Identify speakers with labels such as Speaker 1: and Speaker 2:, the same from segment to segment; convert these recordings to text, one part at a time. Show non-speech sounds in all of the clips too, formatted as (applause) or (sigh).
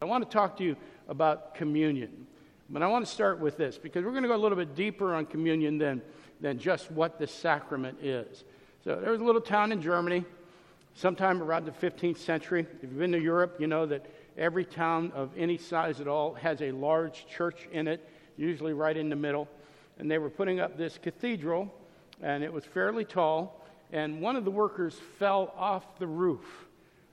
Speaker 1: I want to talk to you about communion. But I want to start with this because we're going to go a little bit deeper on communion than, than just what the sacrament is. So there was a little town in Germany sometime around the 15th century. If you've been to Europe, you know that every town of any size at all has a large church in it, usually right in the middle. And they were putting up this cathedral, and it was fairly tall. And one of the workers fell off the roof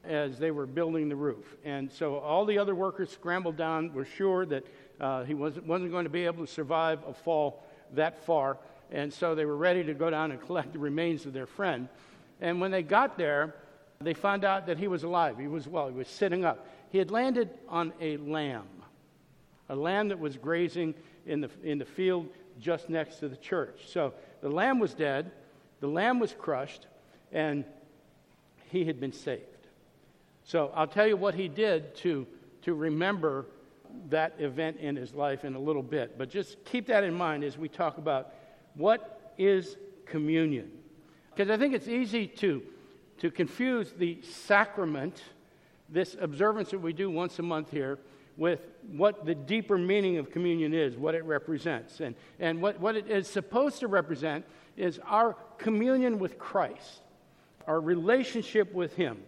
Speaker 1: as they were building the roof. And so all the other workers scrambled down, were sure that uh, he wasn't, wasn't going to be able to survive a fall that far. And so they were ready to go down and collect the remains of their friend. And when they got there, they found out that he was alive. He was, well, he was sitting up. He had landed on a lamb, a lamb that was grazing in the, in the field just next to the church. So the lamb was dead, the lamb was crushed, and he had been saved. So I'll tell you what he did to, to remember that event in his life in a little bit. But just keep that in mind as we talk about what is communion. Because I think it's easy to, to confuse the sacrament, this observance that we do once a month here, with what the deeper meaning of communion is, what it represents. And, and what, what it is supposed to represent is our communion with Christ, our relationship with Him,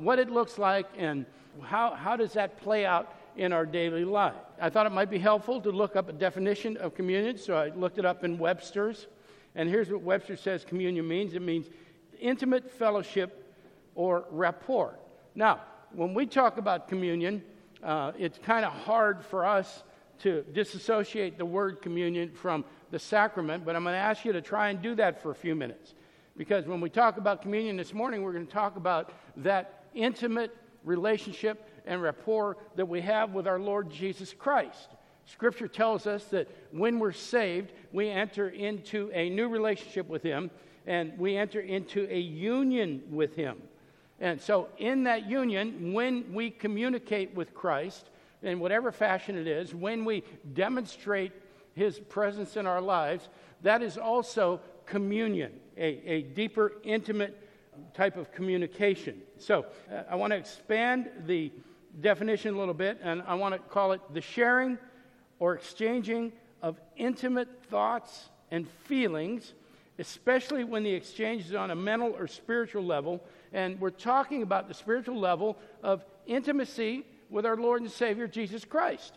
Speaker 1: what it looks like, and how, how does that play out in our daily life. I thought it might be helpful to look up a definition of communion, so I looked it up in Webster's. And here's what Webster says communion means it means intimate fellowship or rapport. Now, when we talk about communion, uh, it's kind of hard for us to disassociate the word communion from the sacrament, but I'm going to ask you to try and do that for a few minutes. Because when we talk about communion this morning, we're going to talk about that intimate relationship and rapport that we have with our Lord Jesus Christ. Scripture tells us that when we're saved, we enter into a new relationship with Him and we enter into a union with Him. And so, in that union, when we communicate with Christ, in whatever fashion it is, when we demonstrate His presence in our lives, that is also communion, a, a deeper, intimate type of communication. So, uh, I want to expand the definition a little bit, and I want to call it the sharing or exchanging of intimate thoughts and feelings, especially when the exchange is on a mental or spiritual level. And we're talking about the spiritual level of intimacy with our Lord and Savior Jesus Christ.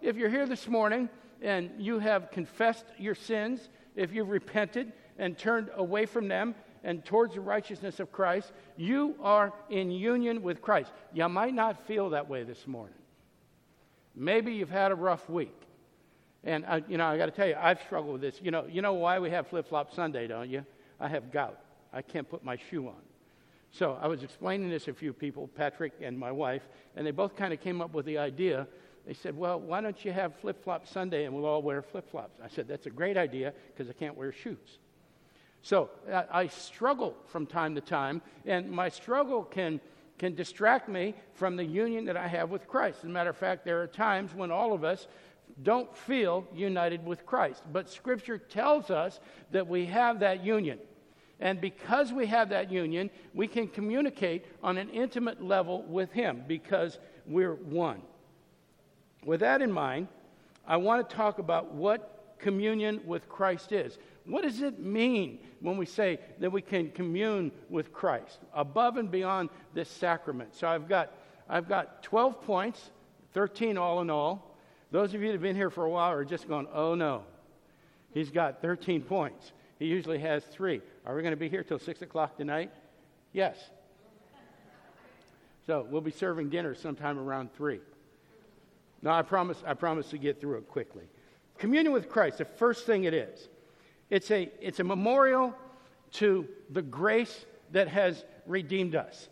Speaker 1: If you're here this morning and you have confessed your sins, if you've repented and turned away from them and towards the righteousness of Christ, you are in union with Christ. You might not feel that way this morning. Maybe you've had a rough week. And, I, you know, I got to tell you, I've struggled with this. You know, you know why we have flip flop Sunday, don't you? I have gout. I can't put my shoe on. So I was explaining this to a few people, Patrick and my wife, and they both kind of came up with the idea. They said, Well, why don't you have flip flop Sunday and we'll all wear flip flops? I said, That's a great idea because I can't wear shoes. So uh, I struggle from time to time, and my struggle can, can distract me from the union that I have with Christ. As a matter of fact, there are times when all of us don't feel united with Christ. But Scripture tells us that we have that union. And because we have that union, we can communicate on an intimate level with Him because we're one. With that in mind, I want to talk about what communion with Christ is. What does it mean when we say that we can commune with Christ above and beyond this sacrament? So I've got, I've got 12 points, 13 all in all. Those of you that have been here for a while are just going, oh no. He's got 13 points. He usually has three. Are we going to be here till 6 o'clock tonight? Yes. So we'll be serving dinner sometime around 3. No, I promise, I promise to get through it quickly. Communion with Christ, the first thing it is it's a, it's a memorial to the grace that has redeemed us.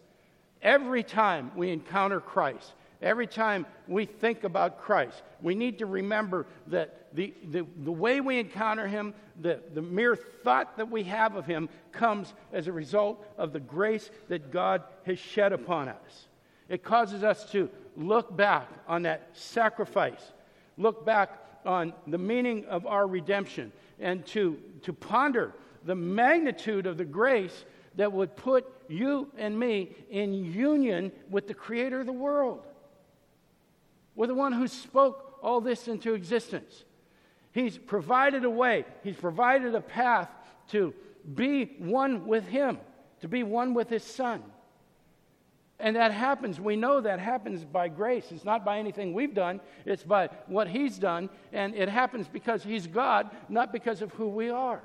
Speaker 1: Every time we encounter Christ, every time we think about Christ, we need to remember that the, the, the way we encounter Him, the, the mere thought that we have of Him, comes as a result of the grace that God has shed upon us. It causes us to look back on that sacrifice, look back on the meaning of our redemption, and to, to ponder the magnitude of the grace that would put you and me in union with the creator of the world. with the one who spoke all this into existence. He's provided a way, He's provided a path to be one with Him, to be one with His Son. And that happens, we know that happens by grace. It's not by anything we've done, it's by what He's done. And it happens because He's God, not because of who we are.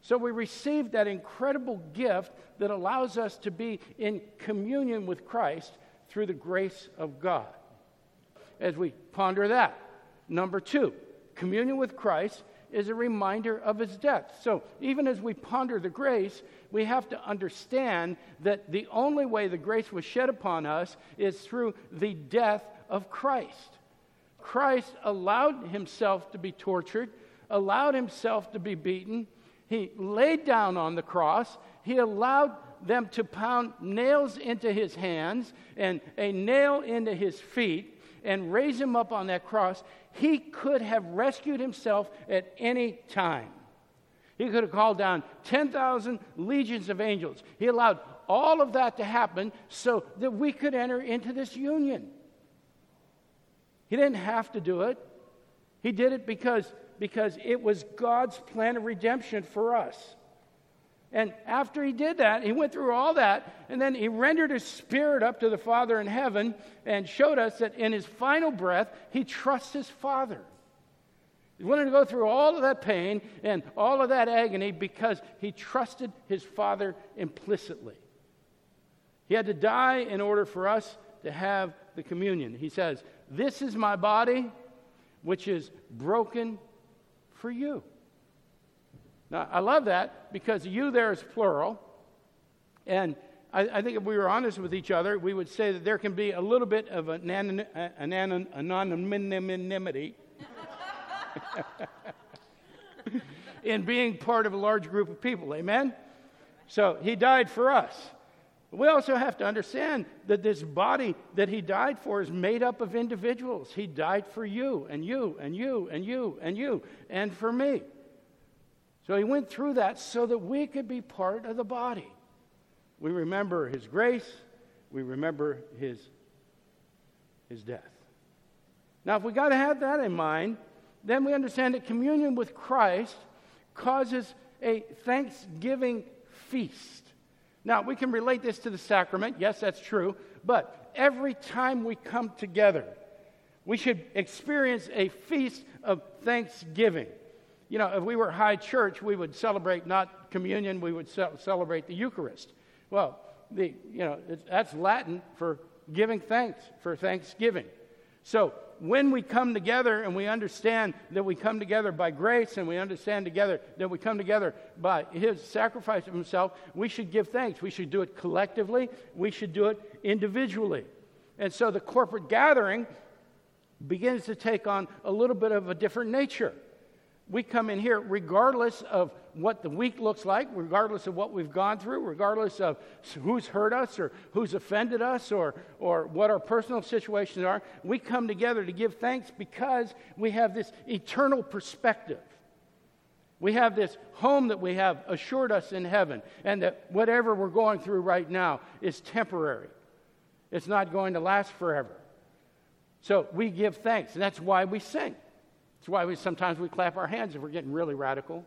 Speaker 1: So we receive that incredible gift that allows us to be in communion with Christ through the grace of God. As we ponder that, number two, communion with Christ is a reminder of his death. So even as we ponder the grace, we have to understand that the only way the grace was shed upon us is through the death of Christ. Christ allowed himself to be tortured, allowed himself to be beaten. He laid down on the cross. He allowed them to pound nails into his hands and a nail into his feet and raise him up on that cross, he could have rescued himself at any time. He could have called down 10,000 legions of angels. He allowed all of that to happen so that we could enter into this union. He didn't have to do it. He did it because, because it was God's plan of redemption for us. And after he did that, he went through all that, and then he rendered his spirit up to the Father in heaven and showed us that in his final breath, he trusts his Father. He's willing to go through all of that pain and all of that agony because he trusted his Father implicitly. He had to die in order for us to have the communion. He says, This is my body, which is broken for you. Now, I love that because you there is plural. And I, I, think if we were honest with each other, we would say that there can be a little bit of an anonymity (laughs) in being part of a large group of people. Amen? So he died for us. We also have to understand that this body that he died for is made up of individuals. He died for you and you and you and you and you and for me. So he went through that so that we could be part of the body. We remember his grace, we remember his, his death. Now, if we got to have that in mind, then we understand that communion with Christ causes a thanksgiving feast. Now, we can relate this to the sacrament. Yes, that's true. But every time we come together, we should experience a feast of thanksgiving you know, if we were high church, we would celebrate not communion, we would ce- celebrate the Eucharist. Well, the, you know, that's Latin for giving thanks, for thanksgiving. So when we come together and we understand that we come together by grace and we understand together that we come together by his sacrifice of himself, we should give thanks. We should do it collectively, we should do it individually. And so the corporate gathering begins to take on a little bit of a different nature we come in here regardless of what the week looks like, regardless of what we've gone through, regardless of who's hurt us or who's offended us or, or what our personal situations are. We come together to give thanks because we have this eternal perspective. We have this home that we have assured us in heaven, and that whatever we're going through right now is temporary. It's not going to last forever. So we give thanks, and that's why we sing. That's why we sometimes we clap our hands if we're getting really radical.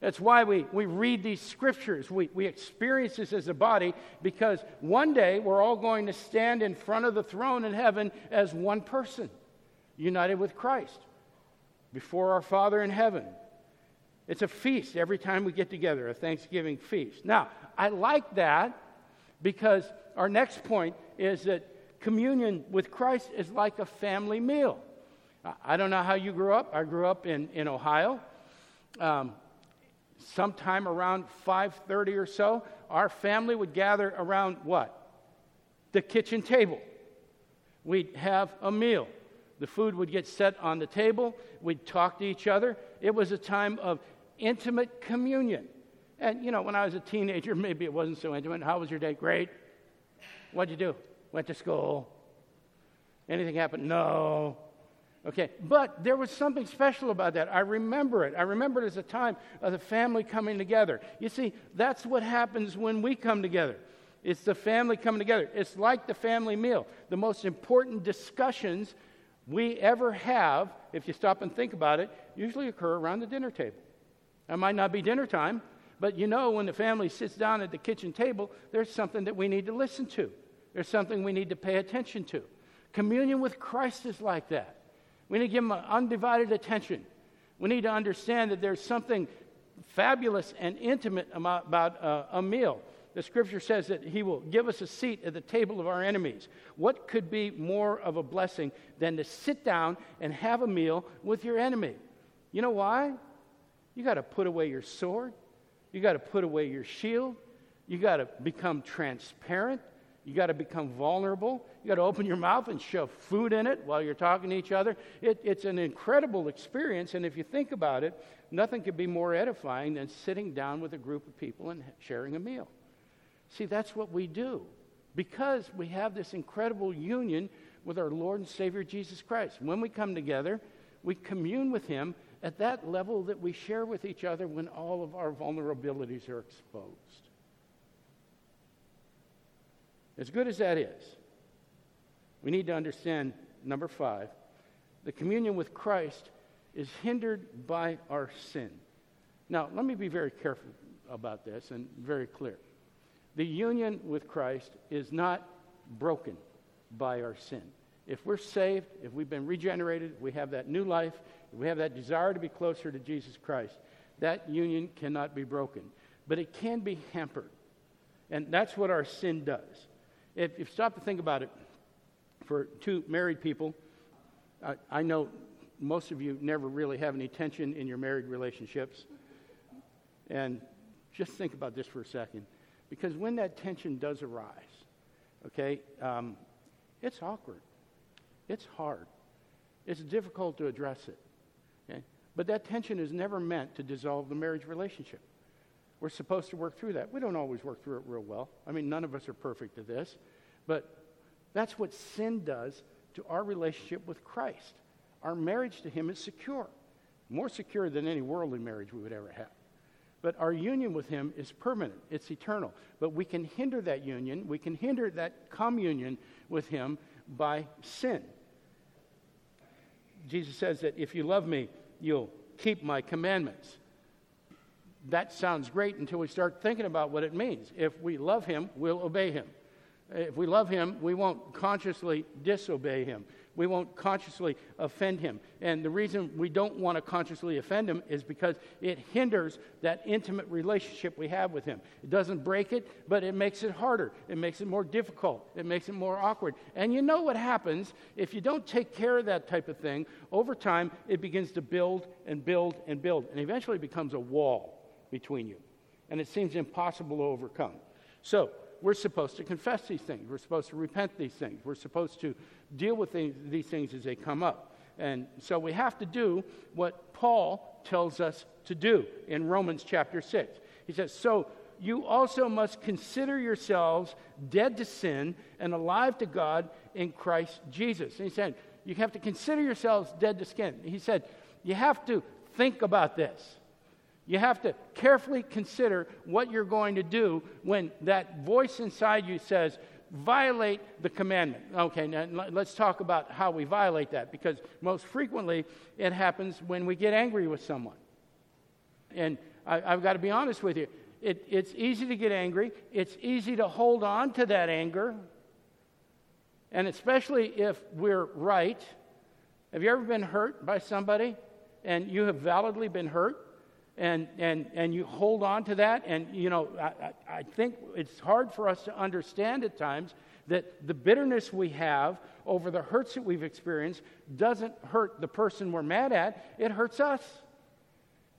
Speaker 1: That's why we, we read these scriptures. We, we experience this as a body because one day we're all going to stand in front of the throne in heaven as one person, united with Christ, before our Father in heaven. It's a feast every time we get together, a Thanksgiving feast. Now, I like that because our next point is that communion with Christ is like a family meal. I don't know how you grew up. I grew up in, in Ohio. Um, sometime around 5.30 or so, our family would gather around what? The kitchen table. We'd have a meal. The food would get set on the table. We'd talk to each other. It was a time of intimate communion. And, you know, when I was a teenager, (laughs) maybe it wasn't so intimate. How was your day? Great. What'd you do? Went to school. Anything happened? No. Okay, but there was something special about that. I remember it. I remember it as a time of the family coming together. You see, that's what happens when we come together. It's the family coming together. It's like the family meal. The most important discussions we ever have, if you stop and think about it, usually occur around the dinner table. It might not be dinner time, but you know when the family sits down at the kitchen table, there's something that we need to listen to. There's something we need to pay attention to. Communion with Christ is like that. We need to give him undivided attention. We need to understand that there's something fabulous and intimate about uh, a meal. The scripture says that he will give us a seat at the table of our enemies. What could be more of a blessing than to sit down and have a meal with your enemy? You know why? You got to put away your sword. You got to put away your shield. You got to become transparent. You got to become vulnerable. You got to open your mouth and shove food in it while you're talking to each other. It, it's an incredible experience, and if you think about it, nothing could be more edifying than sitting down with a group of people and sharing a meal. See, that's what we do because we have this incredible union with our Lord and Savior Jesus Christ. When we come together, we commune with Him at that level that we share with each other when all of our vulnerabilities are exposed. As good as that is, we need to understand number five the communion with Christ is hindered by our sin. Now, let me be very careful about this and very clear. The union with Christ is not broken by our sin. If we're saved, if we've been regenerated, we have that new life, we have that desire to be closer to Jesus Christ, that union cannot be broken. But it can be hampered. And that's what our sin does. If, you stop to think about it, for two married people, I, I know most of you never really have any tension in your married relationships. And just think about this for a second. Because when that tension does arise, okay, um, it's awkward. It's hard. It's difficult to address it. Okay? But that tension is never meant to dissolve the marriage relationship. We're supposed to work through that. We don't always work through it real well. I mean, none of us are perfect at this. But that's what sin does to our relationship with Christ. Our marriage to Him is secure, more secure than any worldly marriage we would ever have. But our union with Him is permanent, it's eternal. But we can hinder that union, we can hinder that communion with Him by sin. Jesus says that if you love me, you'll keep my commandments. That sounds great until we start thinking about what it means. If we love Him, we'll obey Him. If we love Him, we won't consciously disobey Him we won't consciously offend him. And the reason we don't want to consciously offend him is because it hinders that intimate relationship we have with him. It doesn't break it, but it makes it harder. It makes it more difficult. It makes it more awkward. And you know what happens if you don't take care of that type of thing? Over time, it begins to build and build and build, and eventually becomes a wall between you. And it seems impossible to overcome. So, we're supposed to confess these things. We're supposed to repent these things. We're supposed to deal with these, things as they come up. And so we have to do what Paul tells us to do in Romans chapter 6. He says, So you also must consider yourselves dead to sin and alive to God in Christ Jesus. And he said, You have to consider yourselves dead to sin. He said, You have to think about this. You have to carefully consider what you're going to do when that voice inside you says, violate the commandment. Okay, now let's talk about how we violate that because most frequently it happens when we get angry with someone. And I, have got to be honest with you. It, it's easy to get angry, it's easy to hold on to that anger. And especially if we're right. Have you ever been hurt by somebody and you have validly been hurt? And, and, and you hold on to that. And, you know, I, I think it's hard for us to understand at times that the bitterness we have over the hurts that we've experienced doesn't hurt the person we're mad at, it hurts us.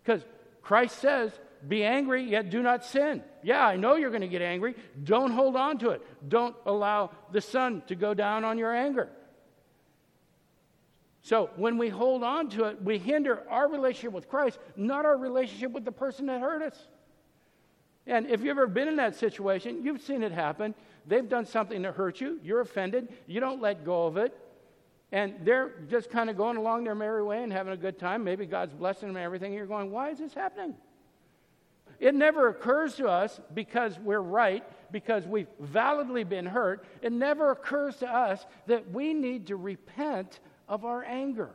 Speaker 1: Because Christ says, be angry, yet do not sin. Yeah, I know you're going to get angry. Don't hold on to it. Don't allow the sun to go down on your anger. So when we hold on to it, we hinder our relationship with Christ, not our relationship with the person that hurt us. And if you've ever been in that situation, you've seen it happen. They've done something to hurt you, you're offended, you don't let go of it, and they're just kind of going along their merry way and having a good time. Maybe God's blessing them and everything. You're going, why is this happening? It never occurs to us because we're right, because we've validly been hurt. It never occurs to us that we need to repent of our anger.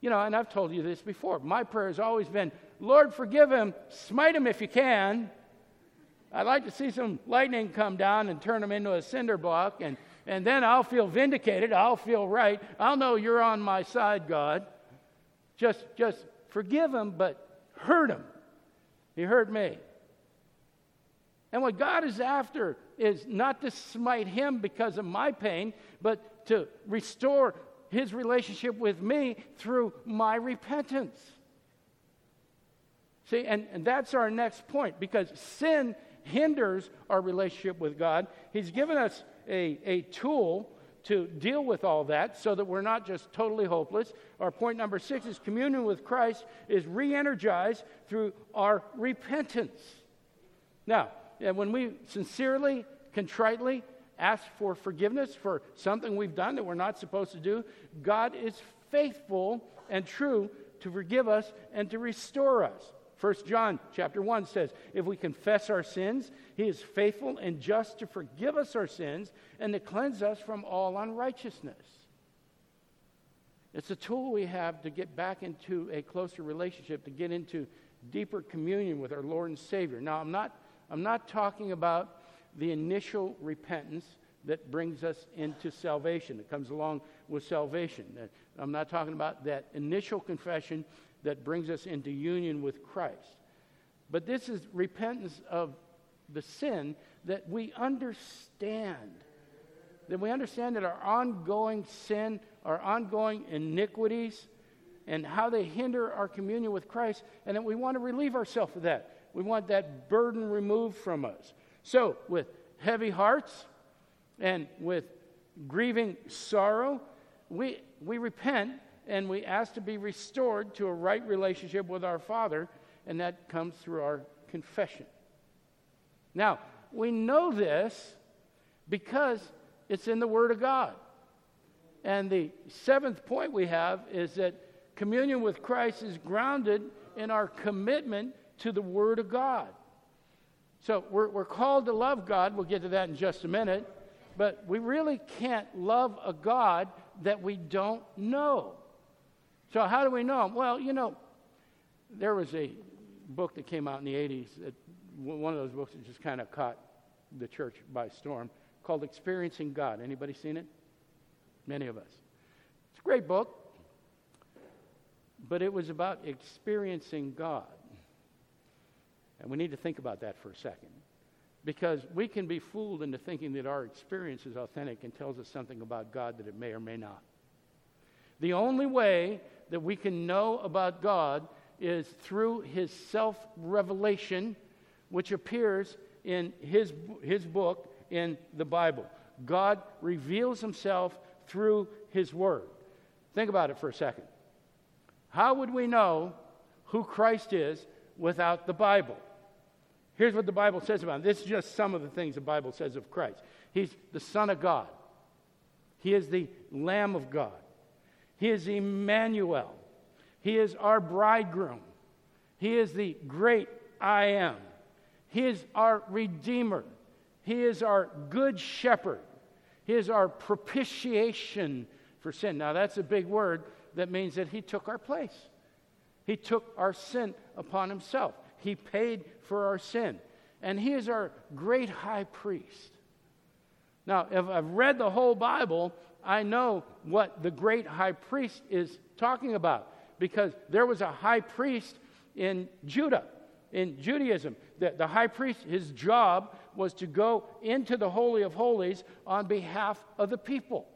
Speaker 1: You know, and I've told you this before. My prayer has always been, Lord, forgive him, smite him if you can. I'd like to see some lightning come down and turn him into a cinder block, and, and then I'll feel vindicated. I'll feel right. I'll know you're on my side, God. Just, just forgive him, but hurt him. He hurt me. And what God is after is not to smite him because of my pain, but to restore his relationship with me through my repentance. See, and, and that's our next point because sin hinders our relationship with God. He's given us a, a tool to deal with all that so that we're not just totally hopeless. Our point number six is communion with Christ is re energized through our repentance. Now, when we sincerely, contritely ask for forgiveness for something we've done that we're not supposed to do, God is faithful and true to forgive us and to restore us. 1 John chapter 1 says, If we confess our sins, he is faithful and just to forgive us our sins and to cleanse us from all unrighteousness. It's a tool we have to get back into a closer relationship, to get into deeper communion with our Lord and Savior. Now, I'm not, I'm not talking about the initial repentance that brings us into salvation, that comes along with salvation. I'm not talking about that initial confession that brings us into union with Christ. But this is repentance of the sin that we understand. That we understand that our ongoing sin, our ongoing iniquities, and how they hinder our communion with Christ, and that we want to relieve ourselves of that. We want that burden removed from us. So, with heavy hearts and with grieving sorrow, we, we repent and we ask to be restored to a right relationship with our Father, and that comes through our confession. Now, we know this because it's in the Word of God. And the seventh point we have is that communion with Christ is grounded in our commitment to the Word of God. So we're, we're called to love God. We'll get to that in just a minute. But we really can't love a God that we don't know. So, how do we know him? Well, you know, there was a book that came out in the 80s, that, one of those books that just kind of caught the church by storm, called Experiencing God. Anybody seen it? Many of us. It's a great book, but it was about experiencing God. And we need to think about that for a second. Because we can be fooled into thinking that our experience is authentic and tells us something about God that it may or may not. The only way that we can know about God is through his self revelation, which appears in his, his book in the Bible. God reveals himself through his word. Think about it for a second. How would we know who Christ is without the Bible? Here's what the Bible says about him. This is just some of the things the Bible says of Christ. He's the Son of God. He is the Lamb of God. He is Emmanuel. He is our bridegroom. He is the great I am. He is our Redeemer. He is our good shepherd. He is our propitiation for sin. Now, that's a big word that means that He took our place. He took our sin upon Himself. He paid for our sin. And He is our great high priest. Now, if I've read the whole Bible, I know what the great high priest is talking about because there was a high priest in Judah, in Judaism. The, the high priest, his job was to go into the Holy of Holies on behalf of the people.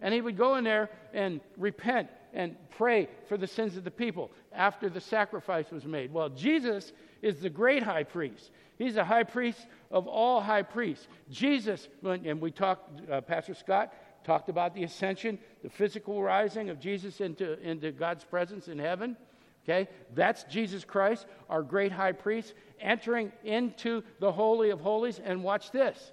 Speaker 1: And he would go in there and repent and pray for the sins of the people after the sacrifice was made. Well, Jesus is the great high priest. He's the high priest of all high priests. Jesus, and we talked, uh, Pastor Scott talked about the ascension, the physical rising of Jesus into, into God's presence in heaven. Okay? That's Jesus Christ, our great high priest, entering into the Holy of Holies. And watch this.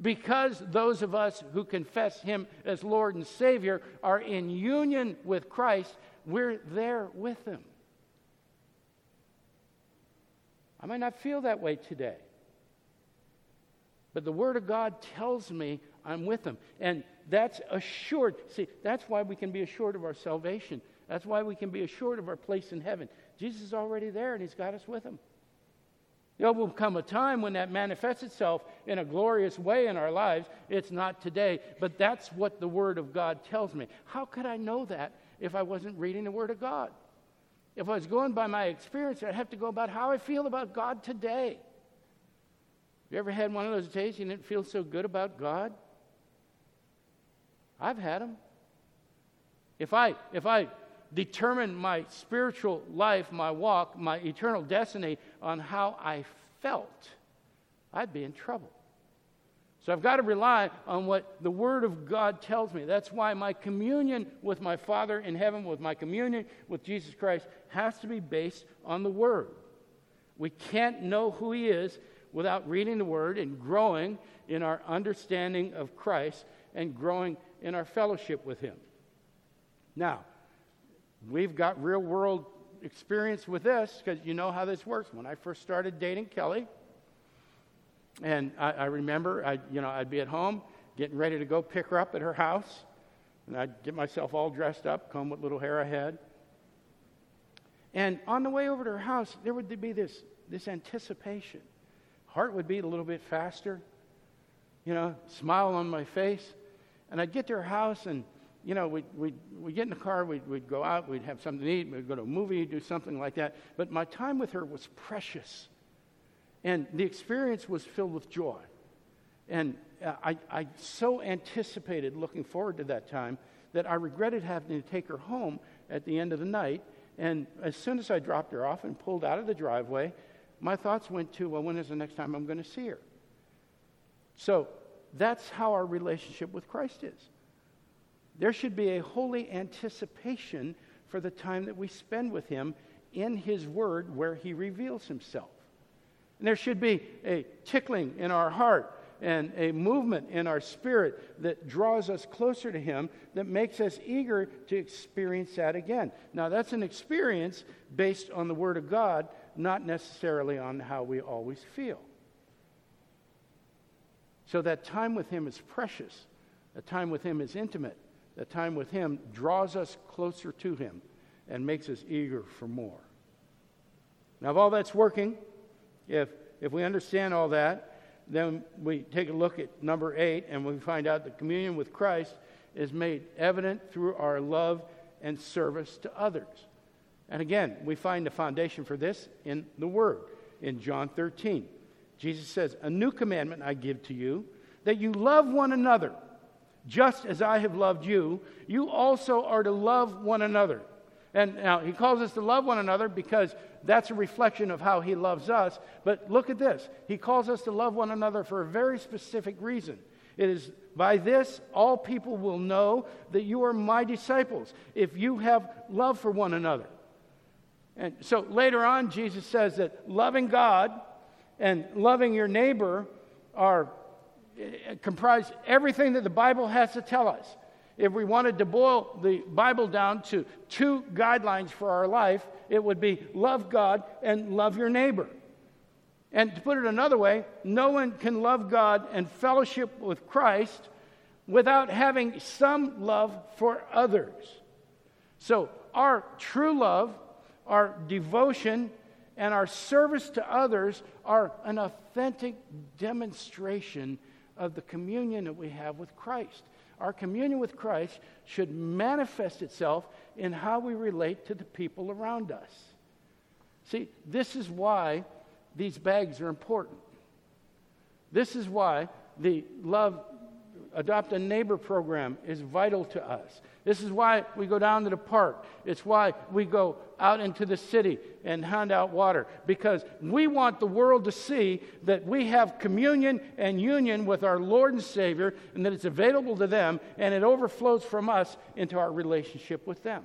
Speaker 1: Because those of us who confess him as Lord and Savior are in union with Christ, we're there with him. I might not feel that way today. But the Word of God tells me I'm with Him. And that's assured. See, that's why we can be assured of our salvation. That's why we can be assured of our place in heaven. Jesus is already there and He's got us with Him. There will come a time when that manifests itself in a glorious way in our lives. It's not today, but that's what the Word of God tells me. How could I know that if I wasn't reading the Word of God? If I was going by my experience, I'd have to go about how I feel about God today. You ever had one of those days you didn't feel so good about God? I've had them. If I, if I determine my spiritual life, my walk, my eternal destiny on how I felt, I'd be in trouble. So I've got to rely on what the Word of God tells me. That's why my communion with my Father in heaven, with my communion with Jesus Christ, has to be based on the Word. We can't know who He is without reading the Word and growing in our understanding of Christ and growing in our fellowship with Him. Now, we've got real world experience with this because you know how this works. When I first started dating Kelly, and I, I remember, I, you know, I'd be at home getting ready to go pick her up at her house, and I'd get myself all dressed up, comb with little hair ahead. And on the way over to her house, there would be this, this anticipation. Heart would beat a little bit faster, you know, smile on my face. And I'd get to her house, and, you know, we'd, we'd, we'd get in the car, we'd, we'd go out, we'd have something to eat, we'd go to a movie, do something like that. But my time with her was precious. And the experience was filled with joy. And uh, I, I so anticipated looking forward to that time that I regretted having to take her home at the end of the night. And as soon as I dropped her off and pulled out of the driveway, my thoughts went to, well, when is the next time I'm going to see her? So that's how our relationship with Christ is. There should be a holy anticipation for the time that we spend with Him in His Word where He reveals Himself. And there should be a tickling in our heart and a movement in our spirit that draws us closer to Him, that makes us eager to experience that again. Now, that's an experience based on the Word of God, not necessarily on how we always feel. So, that time with Him is precious. That time with Him is intimate. That time with Him draws us closer to Him and makes us eager for more. Now, if all that's working, if, if we understand all that, then we take a look at number eight and we find out that communion with Christ is made evident through our love and service to others. And again, we find the foundation for this in the Word in John 13. Jesus says, A new commandment I give to you, that you love one another. Just as I have loved you, you also are to love one another. And now he calls us to love one another because that's a reflection of how he loves us. But look at this. He calls us to love one another for a very specific reason. It is by this all people will know that you are my disciples if you have love for one another. And so later on, Jesus says that loving God and loving your neighbor are comprise everything that the Bible has to tell us if we wanted to boil the Bible down to two guidelines for our life, it would be love God and love your neighbor. And to put it another way, no one can love God and fellowship with Christ without having some love for others. So, our true love, our devotion, and our service to others are an authentic demonstration of the communion that we have with Christ our communion with Christ should manifest itself in how we relate to the people around us. See, this is why these bags are important. This is why the Love Adopt a Neighbor program is vital to us. This is why we go down to the park. It's why we go out into the city and hand out water because we want the world to see that we have communion and union with our Lord and Savior and that it's available to them and it overflows from us into our relationship with them.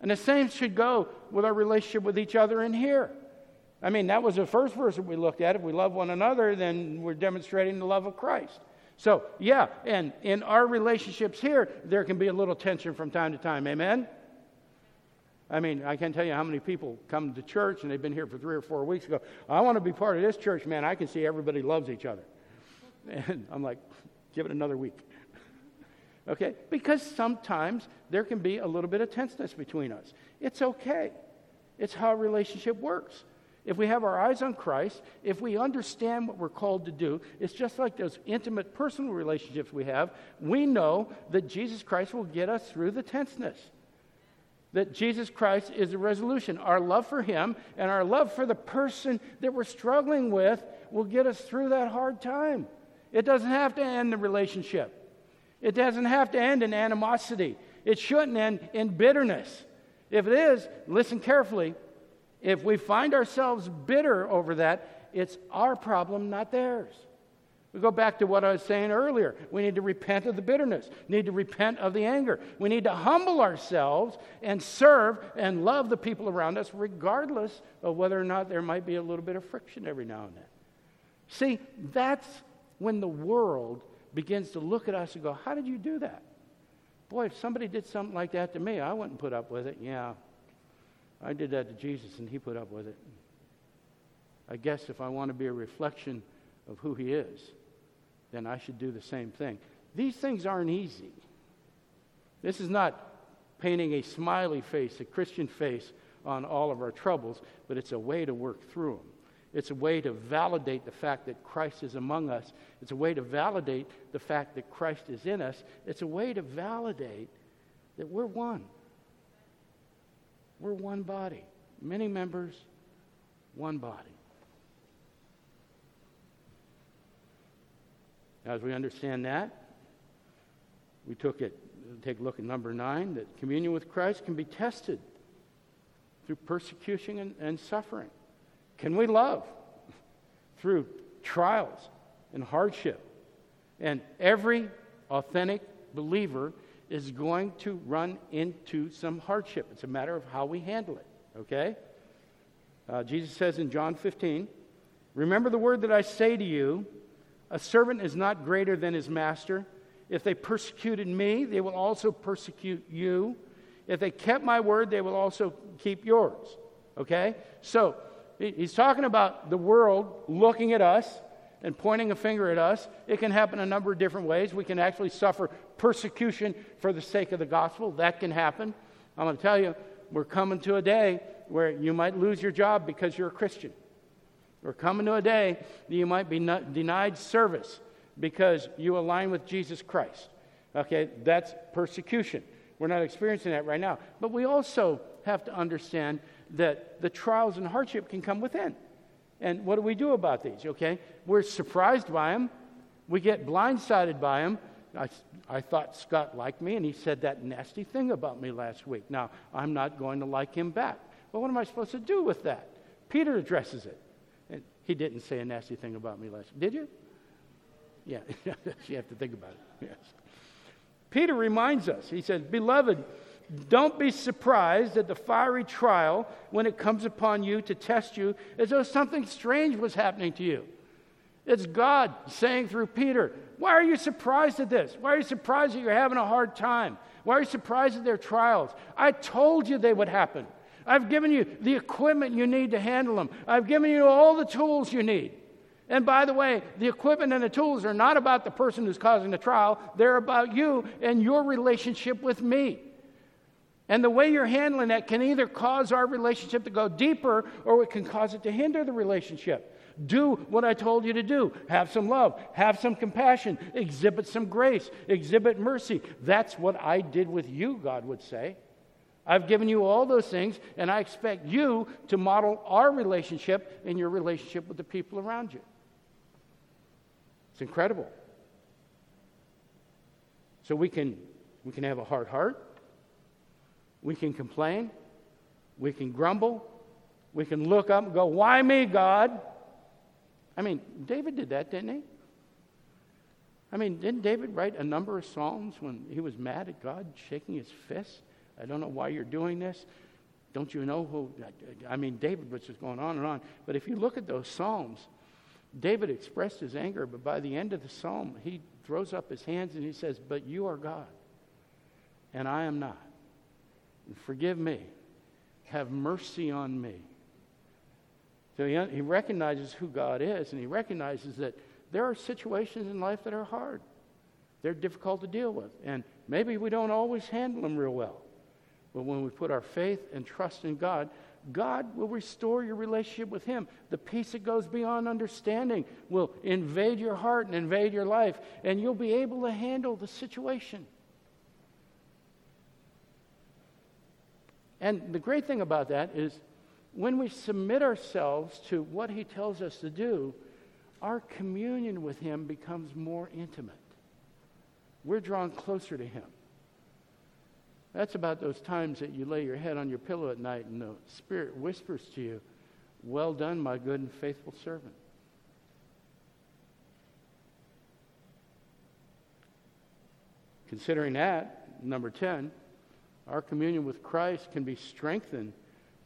Speaker 1: And the same should go with our relationship with each other in here. I mean, that was the first verse that we looked at. If we love one another, then we're demonstrating the love of Christ. So, yeah, and in our relationships here, there can be a little tension from time to time. Amen? I mean, I can't tell you how many people come to church and they've been here for three or four weeks ago. I want to be part of this church, man. I can see everybody loves each other. (laughs) And I'm like, give it another week. (laughs) okay? Because sometimes there can be a little bit of tenseness between us. It's okay, it's how a relationship works. If we have our eyes on Christ, if we understand what we're called to do, it's just like those intimate personal relationships we have. We know that Jesus Christ will get us through the tenseness. That Jesus Christ is the resolution. Our love for Him and our love for the person that we're struggling with will get us through that hard time. It doesn't have to end the relationship, it doesn't have to end in animosity, it shouldn't end in bitterness. If it is, listen carefully if we find ourselves bitter over that, it's our problem, not theirs. We go back to what I was saying earlier. We need to repent of the bitterness, we need to repent of the anger. We need to humble ourselves and serve and love the people around us, regardless of whether or not there might be a little bit of friction every now and then. See, that's when the world begins to look at us and go, How did you do that? Boy, if somebody did something like that to me, I wouldn't put up with it. Yeah, I did that to Jesus and he put up with it. I guess if I want to be a reflection of who he is, then I should do the same thing. These things aren't easy. This is not painting a smiley face, a Christian face on all of our troubles, but it's a way to work through them. It's a way to validate the fact that Christ is among us. It's a way to validate the fact that Christ is in us. It's a way to validate that we're one. We're one body, many members, one body. As we understand that, we took it, take a look at number nine, that communion with Christ can be tested through persecution and, and suffering. Can we love (laughs) through trials and hardship? And every authentic believer is going to run into some hardship. It's a matter of how we handle it, okay? Uh, Jesus says in John 15, Remember the word that I say to you a servant is not greater than his master. If they persecuted me, they will also persecute you. If they kept my word, they will also keep yours. Okay? So, he's talking about the world looking at us and pointing a finger at us. It can happen a number of different ways. We can actually suffer persecution for the sake of the gospel. That can happen. I'm going to tell you, we're coming to a day where you might lose your job because you're a Christian. We're coming to a day that you might be denied service because you align with Jesus Christ. Okay, that's persecution. We're not experiencing that right now. But we also have to understand that the trials and hardship can come within. And what do we do about these? Okay, we're surprised by them. We get blindsided by them. I, I thought Scott liked me, and he said that nasty thing about me last week. Now, I'm not going to like him back. But what am I supposed to do with that? Peter addresses it. And he didn't say a nasty thing about me last. Did you? Yeah, (laughs) you have to think about it. Yes. Peter reminds us, he says, Beloved, don't be surprised at the fiery trial when it comes upon you to test you as though something strange was happening to you. It's God saying through Peter, Why are you surprised at this? Why are you surprised that you're having a hard time? Why are you surprised at their trials? I told you they would happen. I've given you the equipment you need to handle them, I've given you all the tools you need. And by the way, the equipment and the tools are not about the person who's causing the trial, they're about you and your relationship with me. And the way you're handling that can either cause our relationship to go deeper or it can cause it to hinder the relationship. Do what I told you to do. Have some love, have some compassion, exhibit some grace, exhibit mercy. That's what I did with you, God would say. I've given you all those things, and I expect you to model our relationship in your relationship with the people around you. It's incredible. So we can, we can have a hard heart. We can complain. We can grumble. We can look up and go, Why me, God? I mean, David did that, didn't he? I mean, didn't David write a number of Psalms when he was mad at God, shaking his fist? I don't know why you're doing this. Don't you know who? I mean, David was just going on and on. But if you look at those Psalms, David expressed his anger, but by the end of the Psalm, he throws up his hands and he says, But you are God, and I am not. And forgive me. have mercy on me. So he, he recognizes who God is, and he recognizes that there are situations in life that are hard. They're difficult to deal with. And maybe we don't always handle them real well. But when we put our faith and trust in God, God will restore your relationship with Him. The peace that goes beyond understanding will invade your heart and invade your life, and you'll be able to handle the situation. And the great thing about that is when we submit ourselves to what He tells us to do, our communion with Him becomes more intimate. We're drawn closer to Him. That's about those times that you lay your head on your pillow at night and the Spirit whispers to you, Well done, my good and faithful servant. Considering that, number 10, our communion with Christ can be strengthened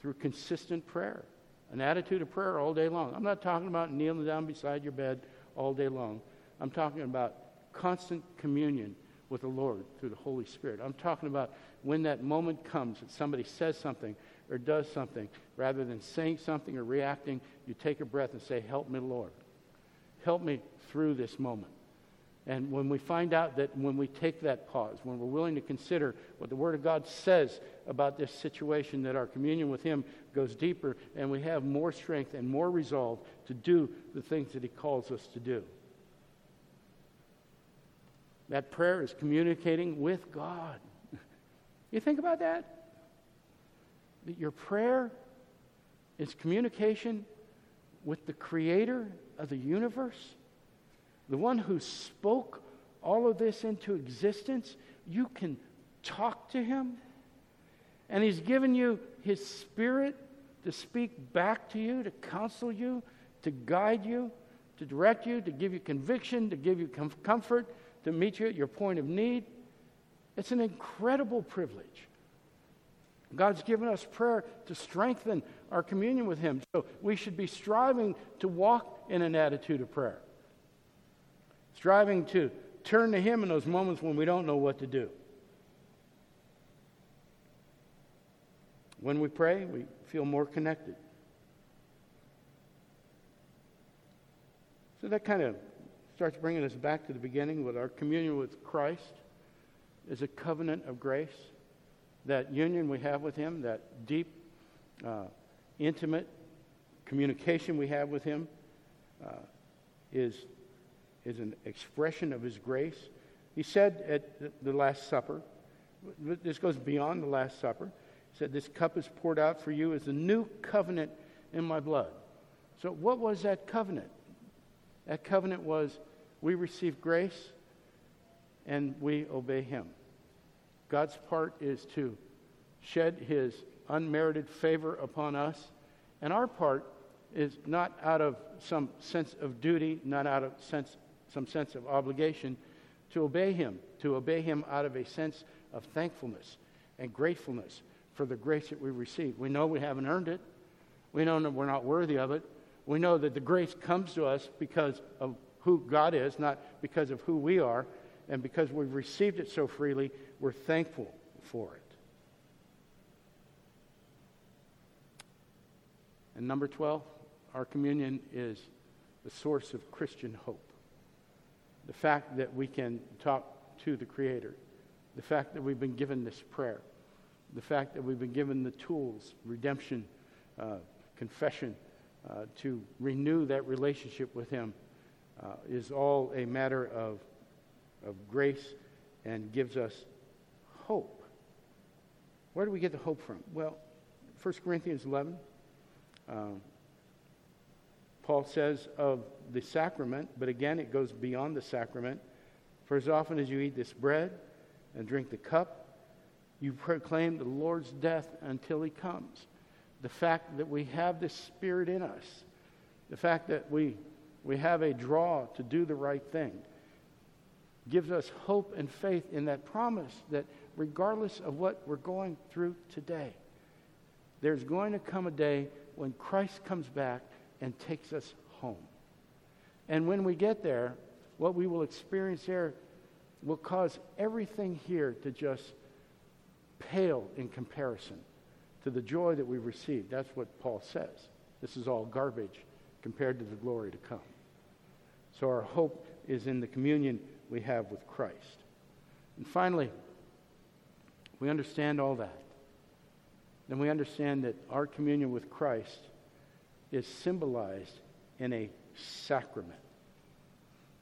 Speaker 1: through consistent prayer, an attitude of prayer all day long. I'm not talking about kneeling down beside your bed all day long. I'm talking about constant communion with the Lord through the Holy Spirit. I'm talking about when that moment comes that somebody says something or does something, rather than saying something or reacting, you take a breath and say, Help me, Lord. Help me through this moment. And when we find out that when we take that pause, when we're willing to consider what the Word of God says about this situation, that our communion with Him goes deeper and we have more strength and more resolve to do the things that He calls us to do. That prayer is communicating with God. You think about that? That your prayer is communication with the creator of the universe, the one who spoke all of this into existence. You can talk to him, and he's given you his spirit to speak back to you, to counsel you, to guide you, to direct you, to give you conviction, to give you com- comfort, to meet you at your point of need. It's an incredible privilege. God's given us prayer to strengthen our communion with Him. So we should be striving to walk in an attitude of prayer, striving to turn to Him in those moments when we don't know what to do. When we pray, we feel more connected. So that kind of starts bringing us back to the beginning with our communion with Christ is a covenant of grace. That union we have with Him, that deep, uh, intimate communication we have with Him, uh, is, is an expression of His grace. He said at the Last Supper, this goes beyond the Last Supper. He said, This cup is poured out for you as a new covenant in my blood. So, what was that covenant? That covenant was we receive grace and we obey Him. God's part is to shed His unmerited favor upon us, and our part is not out of some sense of duty, not out of sense, some sense of obligation, to obey Him, to obey Him out of a sense of thankfulness and gratefulness for the grace that we receive. We know we haven't earned it. We know that we're not worthy of it. We know that the grace comes to us because of who God is, not because of who we are. And because we've received it so freely, we're thankful for it. And number 12, our communion is the source of Christian hope. The fact that we can talk to the Creator, the fact that we've been given this prayer, the fact that we've been given the tools, redemption, uh, confession, uh, to renew that relationship with Him uh, is all a matter of, of grace and gives us hope. Where do we get the hope from? Well, 1 Corinthians 11, um, Paul says of the sacrament, but again, it goes beyond the sacrament. For as often as you eat this bread and drink the cup, you proclaim the Lord's death until he comes. The fact that we have this Spirit in us, the fact that we we have a draw to do the right thing. Gives us hope and faith in that promise that regardless of what we're going through today, there's going to come a day when Christ comes back and takes us home. And when we get there, what we will experience there will cause everything here to just pale in comparison to the joy that we've received. That's what Paul says. This is all garbage compared to the glory to come. So our hope is in the communion we have with Christ. And finally, we understand all that. Then we understand that our communion with Christ is symbolized in a sacrament.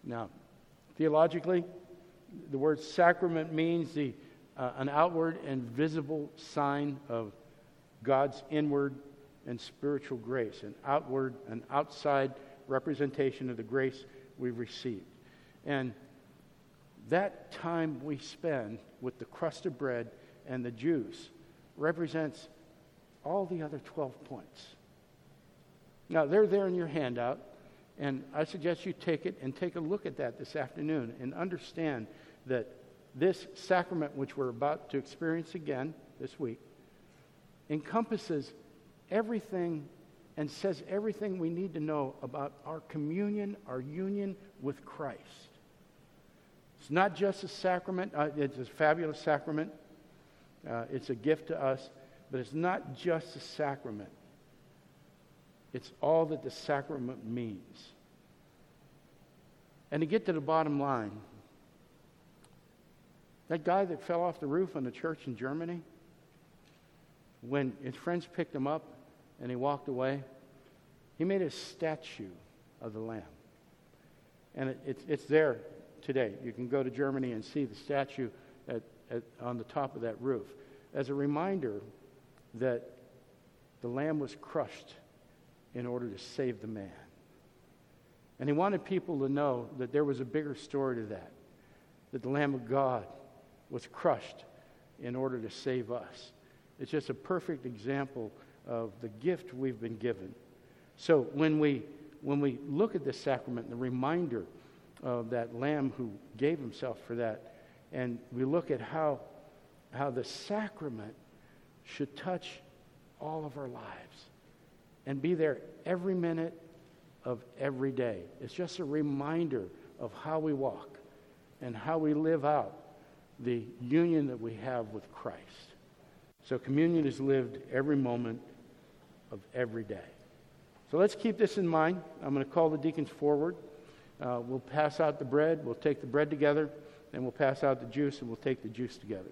Speaker 1: Now, theologically, the word sacrament means the, uh, an outward and visible sign of God's inward and spiritual grace, an outward and outside representation of the grace we've received. And that time we spend with the crust of bread and the juice represents all the other 12 points. Now, they're there in your handout, and I suggest you take it and take a look at that this afternoon and understand that this sacrament, which we're about to experience again this week, encompasses everything and says everything we need to know about our communion, our union with Christ. It's not just a sacrament, uh, it's a fabulous sacrament. Uh, it's a gift to us, but it's not just a sacrament. It's all that the sacrament means. And to get to the bottom line, that guy that fell off the roof on the church in Germany, when his friends picked him up and he walked away, he made a statue of the Lamb. And it, it's, it's there today. You can go to Germany and see the statue at, at, on the top of that roof as a reminder that the Lamb was crushed in order to save the man. And he wanted people to know that there was a bigger story to that, that the Lamb of God was crushed in order to save us. It's just a perfect example of the gift we've been given. So when we, when we look at this sacrament, the reminder of that Lamb who gave himself for that, and we look at how, how the sacrament should touch all of our lives and be there every minute of every day. It's just a reminder of how we walk and how we live out the union that we have with Christ. So communion is lived every moment of every day. So let's keep this in mind. I'm going to call the deacons forward. Uh, we'll pass out the bread. We'll take the bread together, and we'll pass out the juice, and we'll take the juice together.